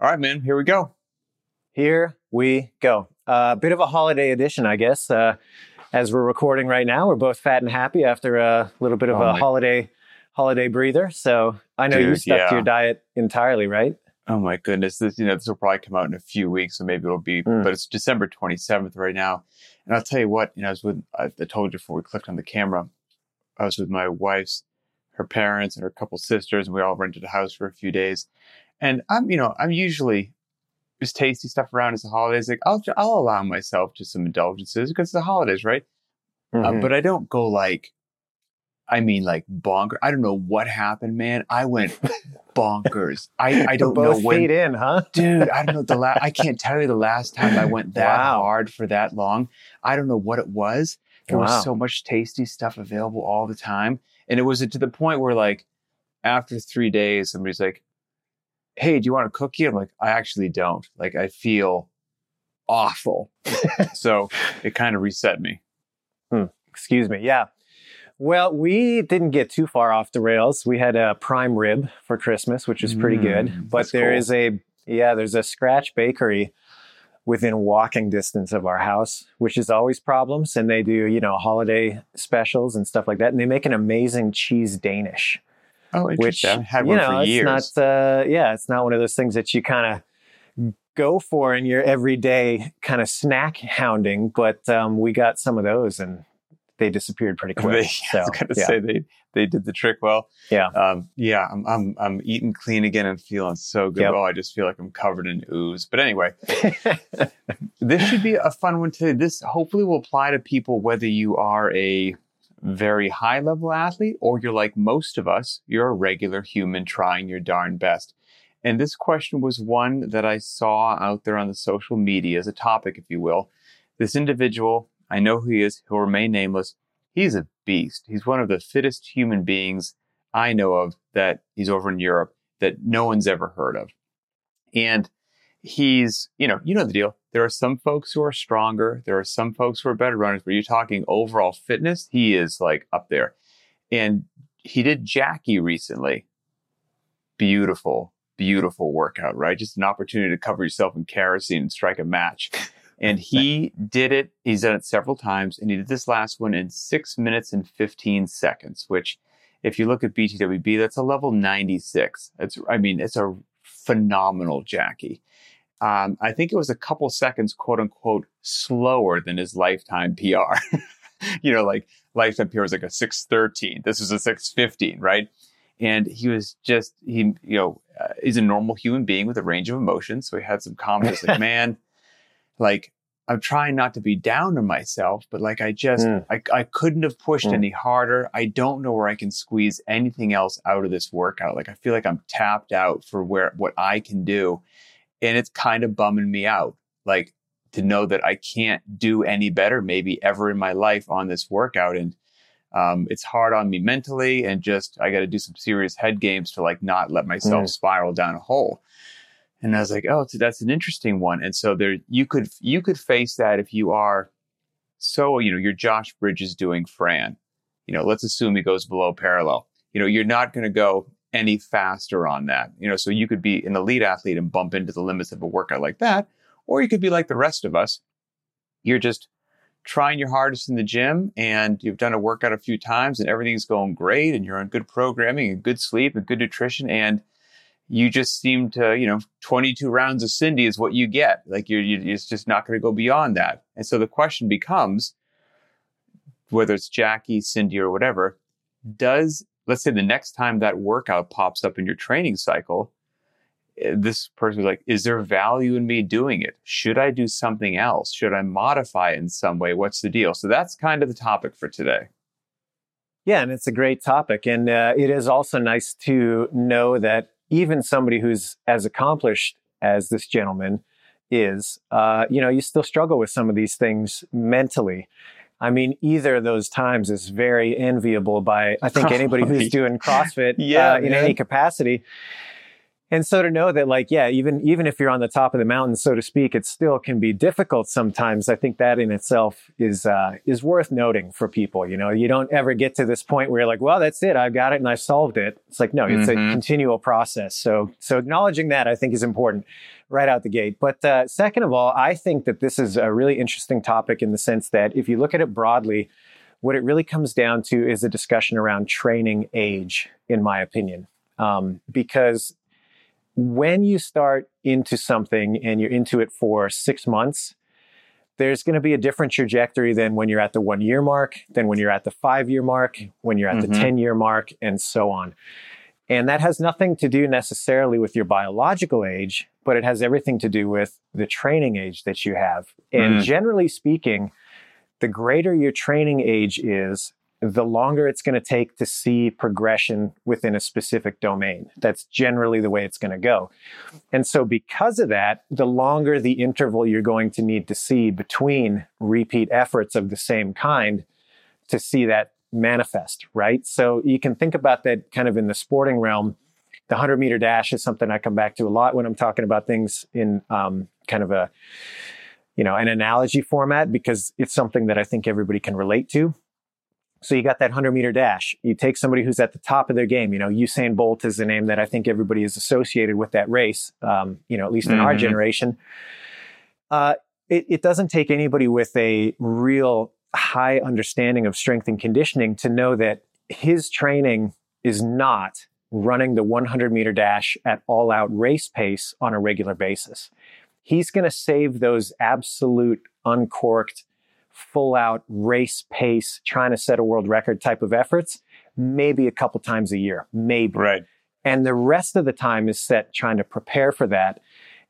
All right, man, here we go. Here we go. A uh, bit of a holiday edition, I guess. Uh, as we're recording right now, we're both fat and happy after a little bit of oh a my. holiday holiday breather. So I know Dude, you stuck yeah. to your diet entirely, right? Oh my goodness. This, you know, this will probably come out in a few weeks, so maybe it'll be, mm. but it's December 27th right now. And I'll tell you what, you know, I was with, I, I told you before we clicked on the camera, I was with my wife's, her parents and her couple sisters, and we all rented a house for a few days. And I'm, you know, I'm usually, just tasty stuff around as the holidays. Like I'll, I'll allow myself to some indulgences because it's the holidays, right? Uh, mm-hmm. Uh, but I don't go like, I mean, like bonker. I don't know what happened, man. I went bonkers. I, I don't know when. Feet in, huh? dude, I don't know the last. I can't tell you the last time I went that wow. hard for that long. I don't know what it was. There wow. was so much tasty stuff available all the time, and it was to the point where, like, after three days, somebody's like, "Hey, do you want a cookie?" I'm like, "I actually don't. Like, I feel awful." so it kind of reset me. Hmm. Excuse me. Yeah. Well, we didn't get too far off the rails. We had a prime rib for Christmas, which is pretty mm, good. But there cool. is a yeah, there's a scratch bakery within walking distance of our house, which is always problems. And they do, you know, holiday specials and stuff like that. And they make an amazing cheese Danish. Oh, Which, I've had one you know, for years. It's not, uh, yeah, it's not one of those things that you kind of go for in your everyday kind of snack hounding. But um, we got some of those and they disappeared pretty quick. They, so, I was going to yeah. say they they did the trick well. Yeah, um, yeah. I'm I'm I'm eating clean again and feeling so good. Yep. Oh, I just feel like I'm covered in ooze. But anyway, this should be a fun one today. This hopefully will apply to people whether you are a very high level athlete or you're like most of us, you're a regular human trying your darn best. And this question was one that I saw out there on the social media as a topic, if you will. This individual I know who he is. He'll remain nameless. He's a beast. He's one of the fittest human beings I know of that he's over in Europe that no one's ever heard of. And he's, you know, you know the deal. There are some folks who are stronger. There are some folks who are better runners, but you're talking overall fitness. He is like up there. And he did Jackie recently. Beautiful, beautiful workout, right? Just an opportunity to cover yourself in kerosene and strike a match. And he did it. He's done it several times. And he did this last one in six minutes and 15 seconds, which if you look at BTWB, that's a level 96. It's, I mean, it's a phenomenal Jackie. Um, I think it was a couple seconds, quote unquote, slower than his lifetime PR. you know, like lifetime PR was like a 613. This was a 615, right? And he was just, he, you know, uh, he's a normal human being with a range of emotions. So he had some comments like, man, like I'm trying not to be down on myself, but like I just mm. I, I couldn't have pushed mm. any harder. I don't know where I can squeeze anything else out of this workout. Like I feel like I'm tapped out for where what I can do. And it's kind of bumming me out. Like to know that I can't do any better maybe ever in my life on this workout. And um, it's hard on me mentally and just I got to do some serious head games to like not let myself mm. spiral down a hole. And I was like, oh, that's an interesting one. And so there, you could you could face that if you are so you know you're Josh Bridges doing Fran. You know, let's assume he goes below parallel. You know, you're not going to go any faster on that. You know, so you could be an elite athlete and bump into the limits of a workout like that, or you could be like the rest of us. You're just trying your hardest in the gym and you've done a workout a few times and everything's going great and you're on good programming and good sleep and good nutrition and you just seem to, you know, 22 rounds of Cindy is what you get. Like you're, you're it's just not going to go beyond that. And so the question becomes, whether it's Jackie, Cindy, or whatever, does, let's say the next time that workout pops up in your training cycle, eh, this person is like, is there value in me doing it? Should I do something else? Should I modify it in some way? What's the deal? So that's kind of the topic for today. Yeah, and it's a great topic. And uh, it is also nice to know that even somebody who's as accomplished as this gentleman is, uh, you know, you still struggle with some of these things mentally. I mean, either of those times is very enviable by, I think, anybody who's doing CrossFit yeah, uh, in any capacity. And so to know that like yeah even even if you're on the top of the mountain so to speak it still can be difficult sometimes. I think that in itself is uh, is worth noting for people you know? You don't ever get to this point where you're like well that's it. I've got it and i've solved it. It's like no it's mm-hmm. a continual process. So so acknowledging that i think is important right out the gate. But uh, second of all i think that this is a really interesting topic in the sense that if you look at it broadly what it really comes down to is a discussion around training age in my opinion. Um, because when you start into something and you're into it for six months, there's going to be a different trajectory than when you're at the one year mark, than when you're at the five year mark, when you're at mm-hmm. the 10 year mark, and so on. And that has nothing to do necessarily with your biological age, but it has everything to do with the training age that you have. And mm. generally speaking, the greater your training age is, the longer it's going to take to see progression within a specific domain. That's generally the way it's going to go. And so, because of that, the longer the interval you're going to need to see between repeat efforts of the same kind to see that manifest, right? So, you can think about that kind of in the sporting realm. The 100 meter dash is something I come back to a lot when I'm talking about things in um, kind of a you know an analogy format because it's something that I think everybody can relate to so you got that 100 meter dash. You take somebody who's at the top of their game. You know, Usain Bolt is the name that I think everybody is associated with that race. Um, you know, at least in mm-hmm. our generation. Uh, it, it doesn't take anybody with a real high understanding of strength and conditioning to know that his training is not running the 100 meter dash at all out race pace on a regular basis. He's going to save those absolute uncorked full out race pace, trying to set a world record type of efforts, maybe a couple times a year, maybe. Right. And the rest of the time is set trying to prepare for that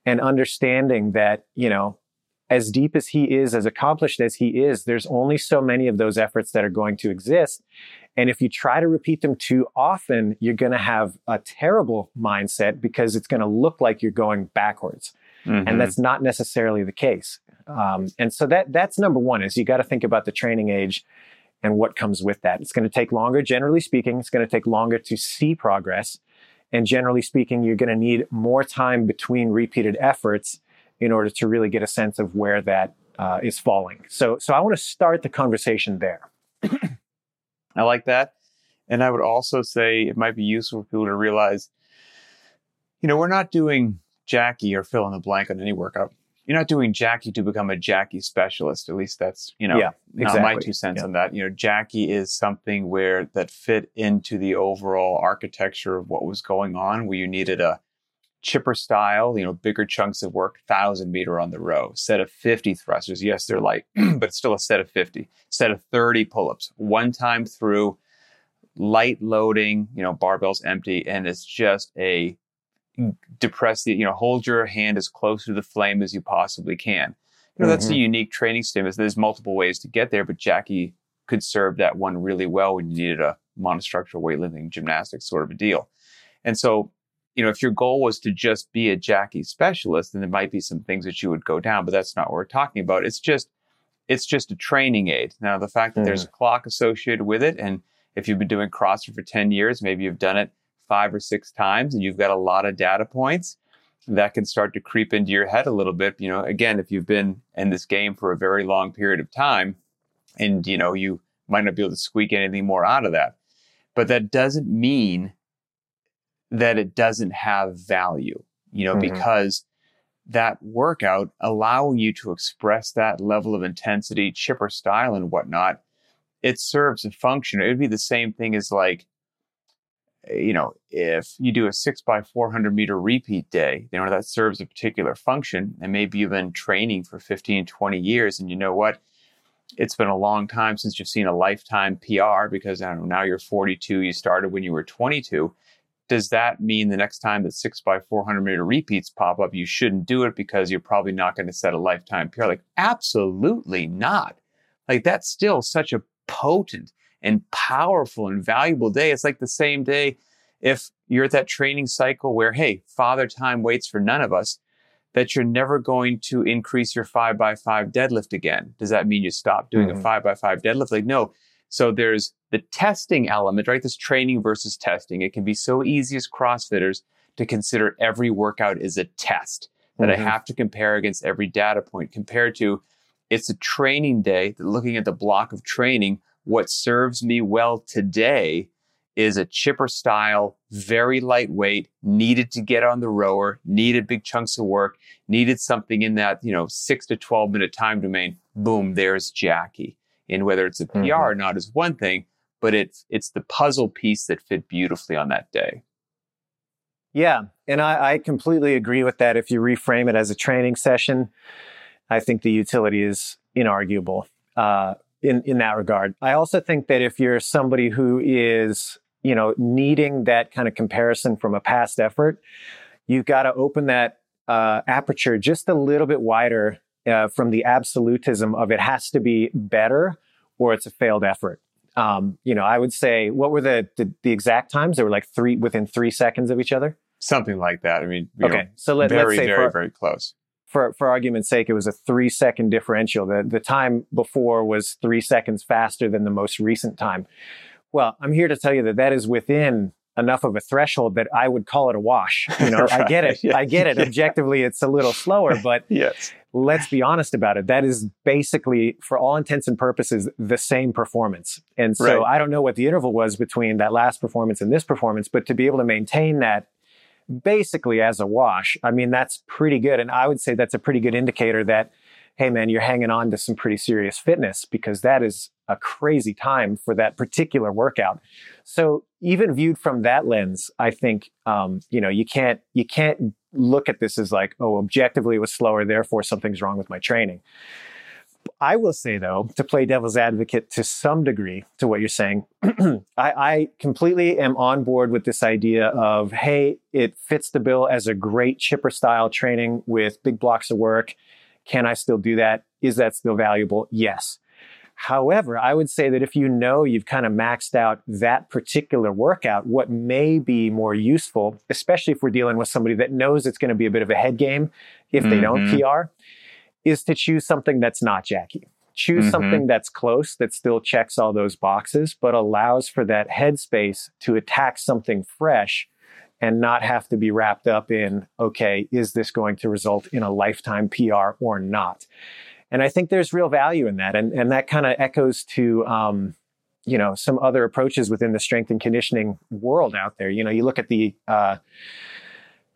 and understanding that, you know, as deep as he is, as accomplished as he is, there's only so many of those efforts that are going to exist. And if you try to repeat them too often, you're going to have a terrible mindset because it's going to look like you're going backwards. Mm-hmm. And that's not necessarily the case. Um, and so that that's number one is you got to think about the training age and what comes with that. It's going to take longer, generally speaking. It's going to take longer to see progress. And generally speaking, you're going to need more time between repeated efforts in order to really get a sense of where that uh, is falling. So, so I want to start the conversation there. I like that. And I would also say it might be useful for people to realize, you know, we're not doing Jackie or fill in the blank on any workout you're not doing Jackie to become a Jackie specialist. At least that's, you know, yeah, exactly. my two cents yeah. on that. You know, Jackie is something where that fit into the overall architecture of what was going on, where you needed a chipper style, you know, bigger chunks of work, thousand meter on the row, set of 50 thrusters. Yes, they're light, but still a set of 50, set of 30 pull-ups, one time through light loading, you know, barbells empty. And it's just a depress the, you know, hold your hand as close to the flame as you possibly can. You know, mm-hmm. that's a mm-hmm. unique training stimulus. There's multiple ways to get there, but Jackie could serve that one really well when you needed a monostructural weightlifting gymnastics sort of a deal. And so, you know, if your goal was to just be a Jackie specialist, then there might be some things that you would go down, but that's not what we're talking about. It's just, it's just a training aid. Now, the fact that mm. there's a clock associated with it, and if you've been doing CrossFit for 10 years, maybe you've done it five or six times and you've got a lot of data points, that can start to creep into your head a little bit. You know, again, if you've been in this game for a very long period of time and, you know, you might not be able to squeak anything more out of that. But that doesn't mean that it doesn't have value, you know, mm-hmm. because that workout allowing you to express that level of intensity, chipper style and whatnot, it serves a function. It would be the same thing as like you know, if you do a six by 400 meter repeat day, you know, that serves a particular function. And maybe you've been training for 15, 20 years. And you know what? It's been a long time since you've seen a lifetime PR because I don't know, now you're 42, you started when you were 22. Does that mean the next time that six by 400 meter repeats pop up, you shouldn't do it because you're probably not going to set a lifetime PR? Like, absolutely not. Like, that's still such a potent and powerful and valuable day. It's like the same day if you're at that training cycle where, hey, father time waits for none of us, that you're never going to increase your five by five deadlift again. Does that mean you stop doing mm-hmm. a five by five deadlift? Like, no. So there's the testing element, right? This training versus testing. It can be so easy as CrossFitters to consider every workout is a test that mm-hmm. I have to compare against every data point compared to it's a training day, looking at the block of training, what serves me well today is a chipper style, very lightweight, needed to get on the rower, needed big chunks of work, needed something in that, you know, six to 12 minute time domain. Boom, there's Jackie. And whether it's a PR mm-hmm. or not is one thing, but it's, it's the puzzle piece that fit beautifully on that day. Yeah. And I, I completely agree with that. If you reframe it as a training session, I think the utility is inarguable. Uh, in, in that regard. I also think that if you're somebody who is, you know, needing that kind of comparison from a past effort, you've got to open that uh, aperture just a little bit wider uh, from the absolutism of it has to be better or it's a failed effort. Um, you know, I would say, what were the, the, the exact times? They were like three within three seconds of each other. Something like that. I mean, okay. so let, very, let's say very, for, very close for for argument's sake, it was a three second differential. The the time before was three seconds faster than the most recent time. Well, I'm here to tell you that that is within enough of a threshold that I would call it a wash. You know, right. I get it. Yeah. I get it. Objectively, it's a little slower, but yes. let's be honest about it. That is basically, for all intents and purposes, the same performance. And so right. I don't know what the interval was between that last performance and this performance, but to be able to maintain that basically as a wash. I mean, that's pretty good. And I would say that's a pretty good indicator that, hey, man, you're hanging on to some pretty serious fitness because that is a crazy time for that particular workout. So even viewed from that lens, I think, um, you know, you can't, you can't look at this as like, oh, objectively it was slower, therefore something's wrong with my training. I will say though, to play devil's advocate to some degree to what you're saying, I, I, completely am on board with this idea of, hey, it fits the bill as a great chipper style training with big blocks of work. Can I still do that? Is that still valuable? Yes. However, I would say that if you know you've kind of maxed out that particular workout, what may be more useful, especially if we're dealing with somebody that knows it's going to be a bit of a head game if they mm-hmm. don't PR, is to choose something that's not Jackie. Choose mm-hmm. something that's close, that still checks all those boxes, but allows for that headspace to attack something fresh and not have to be wrapped up in, okay, is this going to result in a lifetime PR or not? And I think there's real value in that. And, and that kind of echoes to, um, you know, some other approaches within the strength and conditioning world out there. You know, you look at the, uh,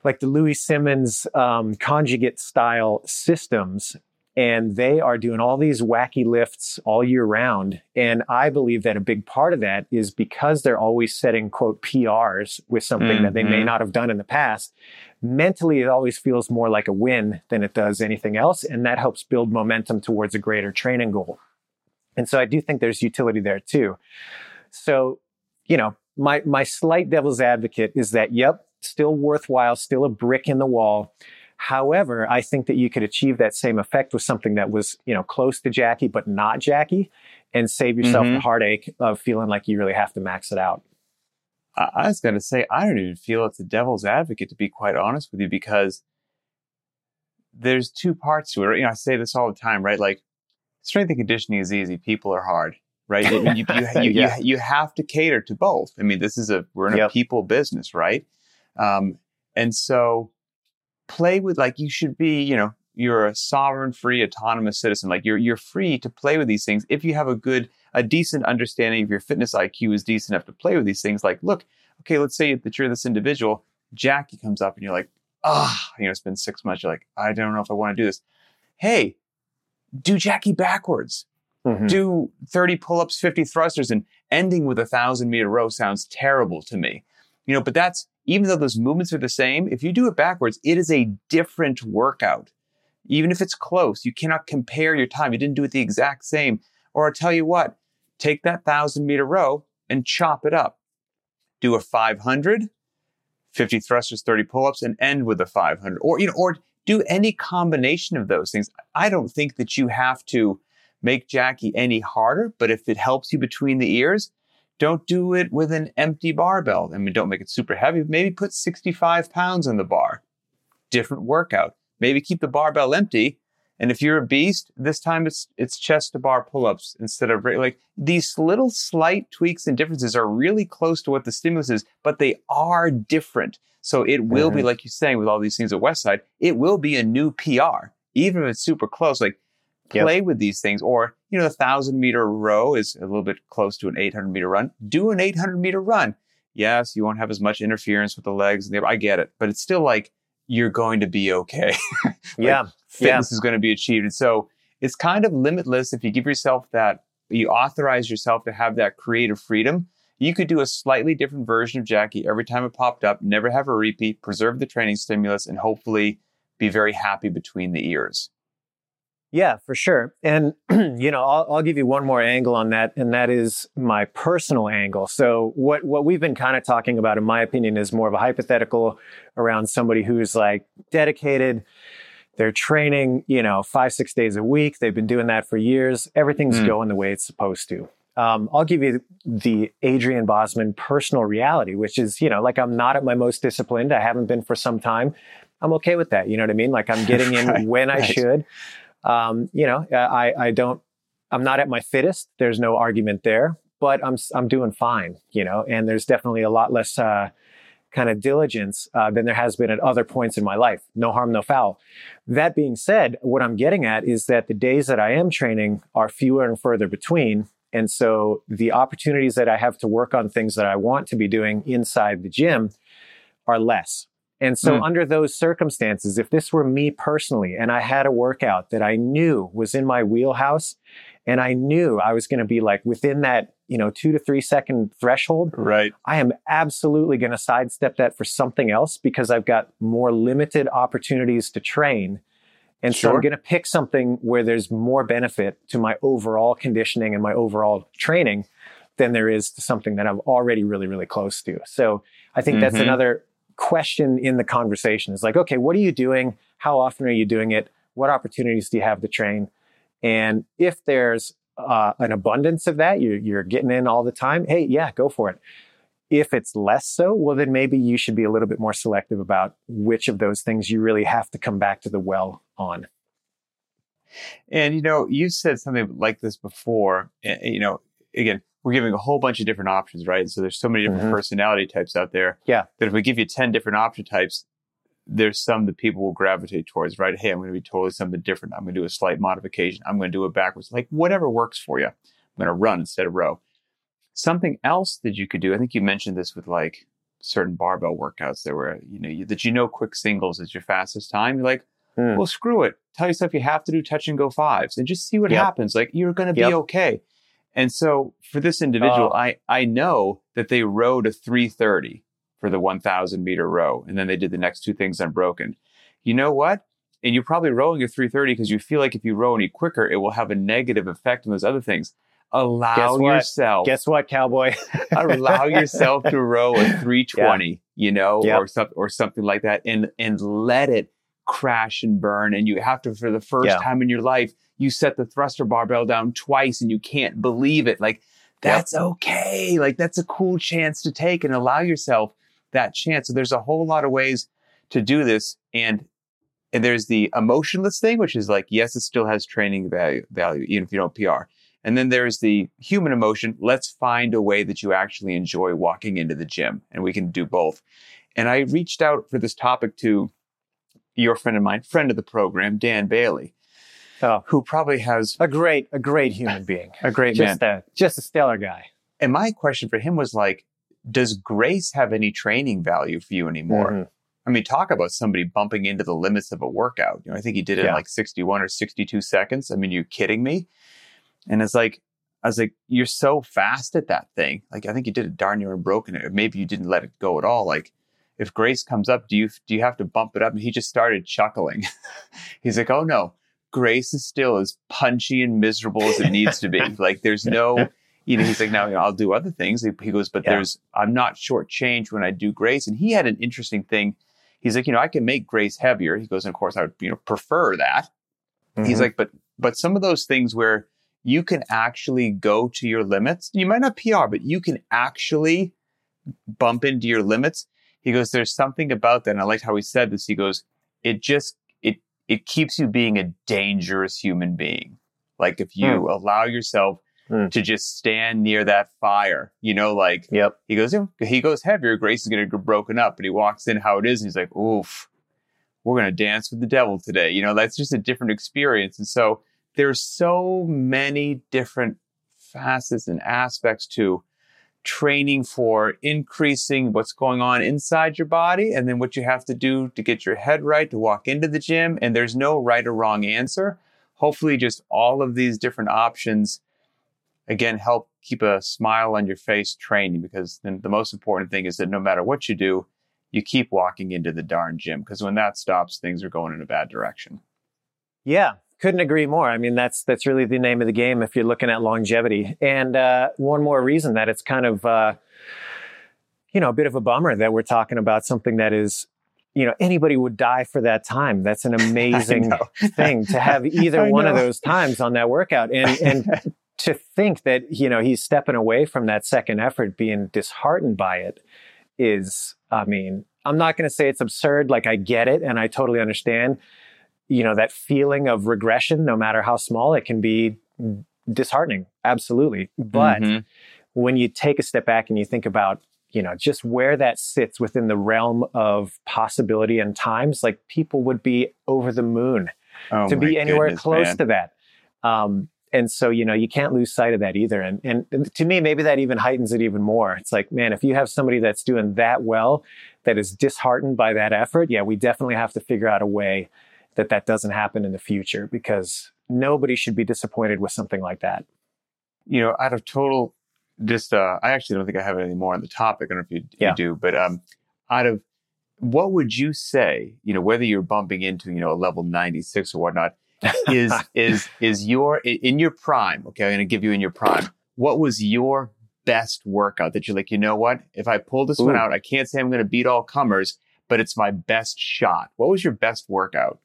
like the Louie Simmons um, conjugate style systems. And they are doing all these wacky lifts all year round. And I believe that a big part of that is because they're always setting, quote, PRs with something mm-hmm. that they may mm-hmm. not have done in the past. Mentally, it always feels more like a win than it does anything else. And that helps build momentum towards a greater training goal. And so I do think there's utility there too. So, you know, my, my slight devil's advocate is that, yep, still worthwhile, still a brick in the wall. However, I think that you could achieve that same effect with something that was, you know, close to Jackie, but not Jackie and save yourself mm-hmm. the heartache of feeling like you really have to max it out. I was going to say, I don't even feel it's a devil's advocate, to be quite honest with you, because there's two parts to it. You know, I say this all the time, right? Like, strength and conditioning is easy, people are hard, right? you, you, you, yeah. you, you, have to cater to both. I mean, this is a, we're in yep. a people business, right? Um, and so play with like you should be, you know, you're a sovereign, free, autonomous citizen. Like you're you're free to play with these things if you have a good, a decent understanding of your fitness IQ is decent enough to play with these things. Like, look, okay, let's say that you're this individual. Jackie comes up and you're like, ah, oh, you know, it's been six months. You're like, I don't know if I want to do this. Hey, do Jackie backwards. Mm-hmm. Do 30 pull-ups, 50 thrusters, and ending with a thousand meter row sounds terrible to me. You know, but that's even though those movements are the same, if you do it backwards, it is a different workout. Even if it's close, you cannot compare your time. You didn't do it the exact same. Or I'll tell you what, take that thousand meter row and chop it up. Do a 500, 50 thrusters, 30 pull-ups, and end with a 500. Or, you know, or do any combination of those things. I don't think that you have to make Jackie any harder, but if it helps you between the ears, don't do it with an empty barbell. I mean, don't make it super heavy. Maybe put 65 pounds on the bar. Different workout. Maybe keep the barbell empty And if you're a beast, this time it's it's chest to bar pull-ups instead of like these little slight tweaks and differences are really close to what the stimulus is, but they are different. So it will mm-hmm. be like you're saying with all these things at Westside, it will be a new PR, even if it's super close. Like play yep. with these things, or you know, the thousand meter row is a little bit close to an 800 meter run. Do an 800 meter run. Yes, you won't have as much interference with the legs. I get it, but it's still like you're going to be okay. like yeah. Fitness yeah. is going to be achieved. And so it's kind of limitless if you give yourself that, you authorize yourself to have that creative freedom. You could do a slightly different version of Jackie every time it popped up, never have a repeat, preserve the training stimulus, and hopefully be very happy between the ears. Yeah, for sure. And, you know, I'll, I'll, give you one more angle on that, and that is my personal angle. So, what, what we've been kind of talking about, in my opinion, is more of a hypothetical around somebody who's like dedicated. They're training, you know, five, six days a week. They've been doing that for years. Everything's mm. going the way it's supposed to. Um, I'll give you the Adrian Bozman personal reality, which is, you know, like I'm not at my most disciplined. I haven't been for some time. I'm okay with that. You know what I mean? Like I'm getting in right, when I right. should. Um, you know, I, I don't, I'm not at my fittest. There's no argument there, but I'm, I'm doing fine, you know, and there's definitely a lot less, uh, kind of diligence uh, than there has been at other points in my life. No harm, no foul. That being said, what I'm getting at is that the days that I am training are fewer and further between. And so the opportunities that I have to work on things that I want to be doing inside the gym are less. And so, mm. under those circumstances, if this were me personally and I had a workout that I knew was in my wheelhouse and I knew I was going to be like within that, you know, two to three second threshold, right? I am absolutely going to sidestep that for something else because I've got more limited opportunities to train. And sure. so I'm going to pick something where there's more benefit to my overall conditioning and my overall training than there is to something that I'm already really, really close to. So I think mm-hmm. that's another question in the conversation is like, okay, what are you doing? How often are you doing it? What opportunities do you have to train? And if there's uh, an abundance of that, you're, you're getting in all the time, hey, yeah, go for it. If it's less so, well, then maybe you should be a little bit more selective about which of those things you really have to come back to the well on. And, you know, you said something like this before, you know, again, we're giving a whole bunch of different options, right? So there's so many different mm-hmm. personality types out there. Yeah. That if we give you 10 different option types, there's some that people will gravitate towards, right? Hey, I'm going to be totally something different. I'm going to do a slight modification. I'm going to do it backwards. Like whatever works for you. I'm going to run instead of row. Something else that you could do, I think you mentioned this with like certain barbell workouts that were, you know, you, that you know quick singles is your fastest time. You're like, mm. well, screw it. Tell yourself you have to do touch and go fives and just see what yep. happens. Like you're going to be yep. okay. And so for this individual, oh. I, I know that they rowed a 330 for the 1000 meter row. And then they did the next two things unbroken. You know what? And you're probably rowing a 330 because you feel like if you row any quicker, it will have a negative effect on those other things. Allow Guess yourself. Guess what, cowboy? allow yourself to row a 320, yeah. you know, yep. or something, or something like that and, and let it crash and burn. And you have to, for the first yeah. time in your life, you set the thruster barbell down twice and you can't believe it. Like, that's yep. okay. Like, that's a cool chance to take and allow yourself that chance. So there's a whole lot of ways to do this. And, and there's the emotionless thing, which is like, yes, it still has training value, value, even if you don't PR. And then there's the human emotion. Let's find a way that you actually enjoy walking into the gym and we can do both. And I reached out for this topic to your friend of mine, friend of the program, Dan Bailey, oh. who probably has a great, a great human being, a great just man, a, just a stellar guy. And my question for him was like, does grace have any training value for you anymore? Mm-hmm. I mean, talk about somebody bumping into the limits of a workout. You know, I think he did it yeah. in like 61 or 62 seconds. I mean, you kidding me? And it's like, I was like, you're so fast at that thing. Like, I think you did it darn near and unbroken. Or maybe you didn't let it go at all. Like, if Grace comes up, do you do you have to bump it up? And he just started chuckling. He's like, oh no, Grace is still as punchy and miserable as it needs to be. like there's no, you know, he's like, now you know, I'll do other things. He goes, but yeah. there's I'm not shortchanged when I do Grace. And he had an interesting thing. He's like, you know, I can make Grace heavier. He goes, and of course I would, you know, prefer that. Mm-hmm. He's like, but but some of those things where you can actually go to your limits, you might not PR, but you can actually bump into your limits he goes, there's something about that. And I liked how he said this. He goes, it just, it, keeps you being a dangerous human being. Like if you mm. allow yourself mm. to just stand near that fire, you know, like yep. he goes, he goes heavier, Grace is going to get broken up, but he walks in how it is. And he's like, oof, we're going to dance with the devil today. You know, that's just a different experience. And so there's so many different facets and aspects to training for increasing what's going on inside your body and then what you have to do to get your head right to walk into the gym. And there's no right or wrong answer. Hopefully, just all of these different options again help keep a smile on your face training because then the most important thing is that no matter what you do, you keep walking into the darn gym because when that stops, things are going in a bad direction. Yeah, couldn't agree more. I mean, that's that's really the name of the game if you're looking at longevity. And uh, one more reason that it's kind of uh, you know a bit of a bummer that we're talking about something that is you know anybody would die for that time. That's an amazing thing to have either one of those times on that workout. And and to think that you know he's stepping away from that second effort, being disheartened by it, is I mean. I'm not going to say it's absurd. Like I get it and I totally understand you know, that feeling of regression, no matter how small, it can be disheartening. Absolutely. But mm-hmm. when you take a step back and you think about, you know, just where that sits within the realm of possibility and times, like people would be over the moon oh to be anywhere goodness, close man. to that. Um, and so, you know, you can't lose sight of that either. And, and to me, maybe that even heightens it even more. It's like, man, if you have somebody that's doing that well, that is disheartened by that effort, yeah, we definitely have to figure out a way that that doesn't happen in the future because nobody should be disappointed with something like that. You know, out of total, just uh, I actually don't think I have any more on the topic. I don't know if you, yeah. you do, but um, out of what would you say? You know, whether you're bumping into you know a level 96 or whatnot, is is is your in your prime? Okay, I'm going to give you in your prime. What was your best workout that you're like, you know what? If I pull this Ooh. one out, I can't say I'm going to beat all comers, but it's my best shot. What was your best workout?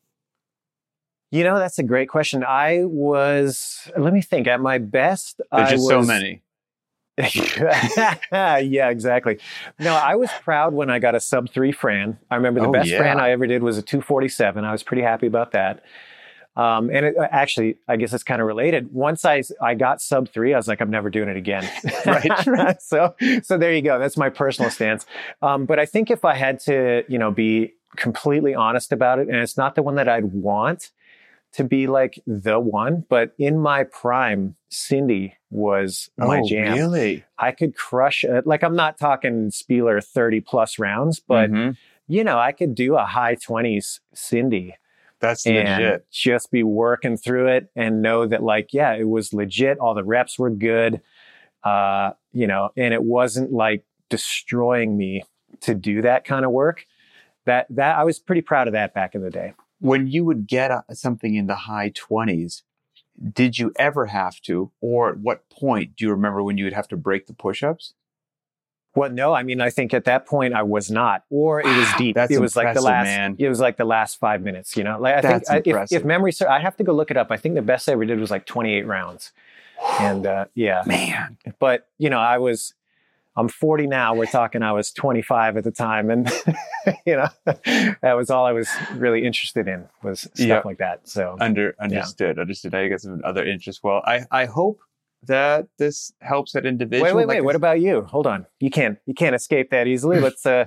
You know, that's a great question. I was, let me think, at my best. There's I just was, so many. yeah, exactly. No, I was proud when I got a sub three Fran. I remember the oh, best yeah. Fran I ever did was a 247. I was pretty happy about that. Um, and it, uh, actually, I guess it's kind of related. Once I I got sub three, I was like, I'm never doing it again. right. so so there you go. That's my personal stance. Um, but I think if I had to, you know, be completely honest about it, and it's not the one that I'd want, to be like the one, but in my prime, Cindy was my oh, jam. Really? I could crush it. Like I'm not talking Spealler 30 plus rounds, but mm-hmm. you know, I could do a high 20s Cindy. That's legit. Just be working through it and know that like, yeah, it was legit. All the reps were good. Uh, you know, and it wasn't like destroying me to do that kind of work. That that I was pretty proud of that back in the day when you would get something in the high 20s, did you ever have to, or at what point do you remember when you would have to break the push ups? Well, no, I mean, I think at that point I was not, or it was deep. That's it was like the last, man. it was like the last five minutes, you know, like I That's think I, if, if memory, I have to go look it up. I think the best I ever did was like 28 rounds. And, uh, yeah, man, but you know, I was, I'm 40 now. We're talking I was 25 at the time, and you know that was all I was really interested in was stuff yep. like that. So under understood, yeah. understood. Now you got some other interests. Well, I I hope that this helps that individual. Wait, wait, wait. what about you? Hold on. You can't you can't escape that easily. let's uh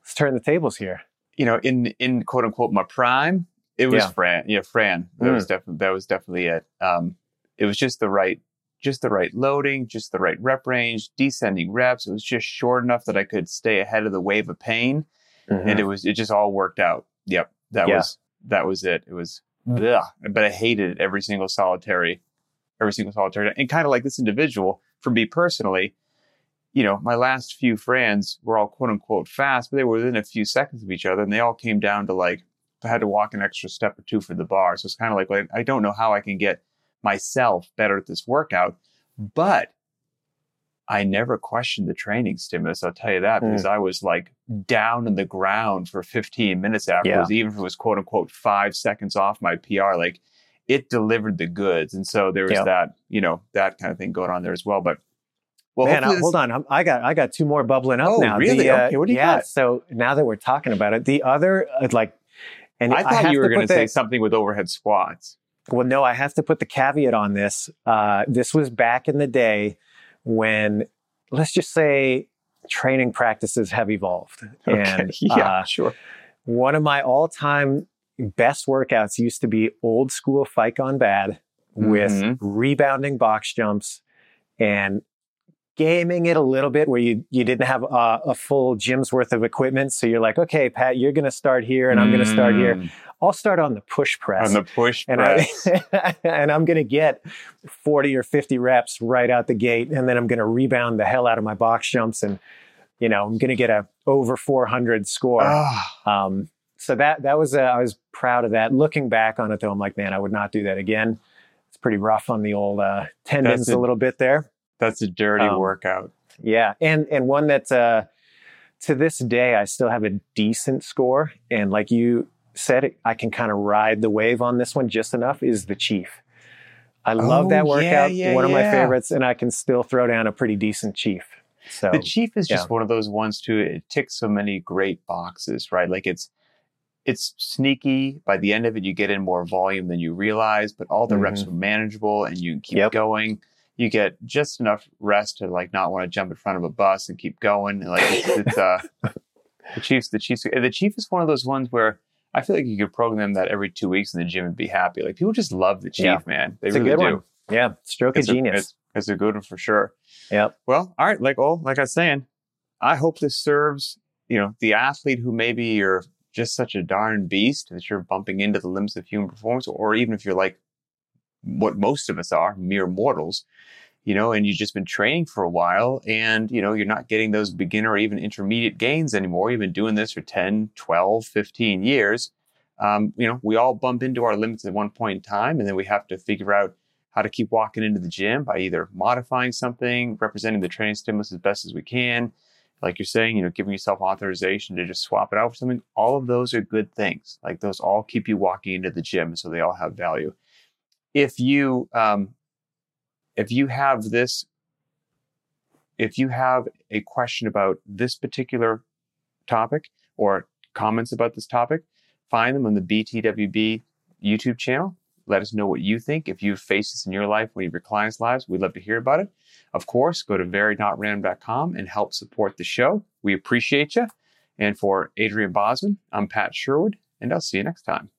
let's turn the tables here. You know, in in quote unquote my prime, it was yeah. Fran. Yeah, Fran. That mm. was definitely that was definitely it. Um, it was just the right just the right loading, just the right rep range, descending reps. It was just short enough that I could stay ahead of the wave of pain. Mm-hmm. And it was, it just all worked out. Yep. That yeah. was, that was it. It was, but I hated every single solitary, every single solitary. And kind of like this individual, for me personally, you know, my last few Frans were all quote unquote fast, but they were within a few seconds of each other and they all came down to like, I had to walk an extra step or two for the bar. So it's kind of like, like, I don't know how I can get myself better at this workout. But I never questioned the training stimulus. I'll tell you that because mm. I was like down in the ground for 15 minutes afterwards, yeah. even if it was quote unquote five seconds off my PR. Like it delivered the goods, and so there was yeah. that you know that kind of thing going on there as well. But well, man, I, hold on, I got I got two more bubbling up oh, now. Really? The, uh, okay, what do you yeah, got? So now that we're talking about it, the other uh, like And I thought I you were going to say something with overhead squats. Well, no, I have to put the caveat on this. Uh, this was back in the day when, let's just say, training practices have evolved. Okay. And yeah, uh, sure. One of my all-time best workouts used to be old school fight gone bad with mm-hmm. rebounding box jumps and gaming it a little bit where you you didn't have a, a full gym's worth of equipment so you're like okay pat you're going to start here and i'm going to start here mm. I'll start on the push press. On the push and press. I, and i'm going to get 40 or 50 reps right out the gate and then i'm going to rebound the hell out of my box jumps and you know i'm going to get a over 400 score. Oh. um, so that that was uh, i was proud of that. Looking back on it though i'm like man i would not do that again. It's pretty rough on the old uh, tendons a, a little bit there. that's a dirty um, workout. Yeah, and and one that uh, to this day I still have a decent score, and like you said, I can kind of ride the wave on this one just enough. Is the Chief? I love oh, that workout. Yeah, yeah, one of yeah. my favorites, and I can still throw down a pretty decent Chief. So the Chief is just one of those ones too. It ticks so many great boxes, right? Like it's it's sneaky. By the end of it, you get in more volume than you realize, but all the mm-hmm. reps are manageable, and you keep yep. going you get just enough rest to like not want to jump in front of a bus and keep going. Like it's, it's uh, the Chiefs, the Chiefs, the Chief is one of those ones where I feel like you could program that every two weeks in the gym and be happy. Like people just love the Chief, yeah. man. They it's really do. One. Yeah, stroke it's of genius. It's, it's, a good one for sure. Yep. Well, all right. Like oh, like I was saying, I hope this serves you know the athlete who maybe you're just such a darn beast that you're bumping into the limits of human performance, or even if you're like what most of us are, mere mortals, you know, and you've just been training for a while and, you know, you're not getting those beginner or even intermediate gains anymore. You've been doing this for 10, 12, 15 years. Um, you know, we all bump into our limits at one point in time, and then we have to figure out how to keep walking into the gym by either modifying something, representing the training stimulus as best as we can. Like you're saying, you know, giving yourself authorization to just swap it out for something. All of those are good things. Like those all keep you walking into the gym, so they all have value. If you um, if you have this, if you have a question about this particular topic or comments about this topic, find them on the BTWB YouTube channel. Let us know what you think. If you've faced this in your life, one of your clients' lives, we'd love to hear about it. Of course, go to very.random.com and help support the show. We appreciate you. And for Adrian Bozman, I'm Pat Sherwood, and I'll see you next time.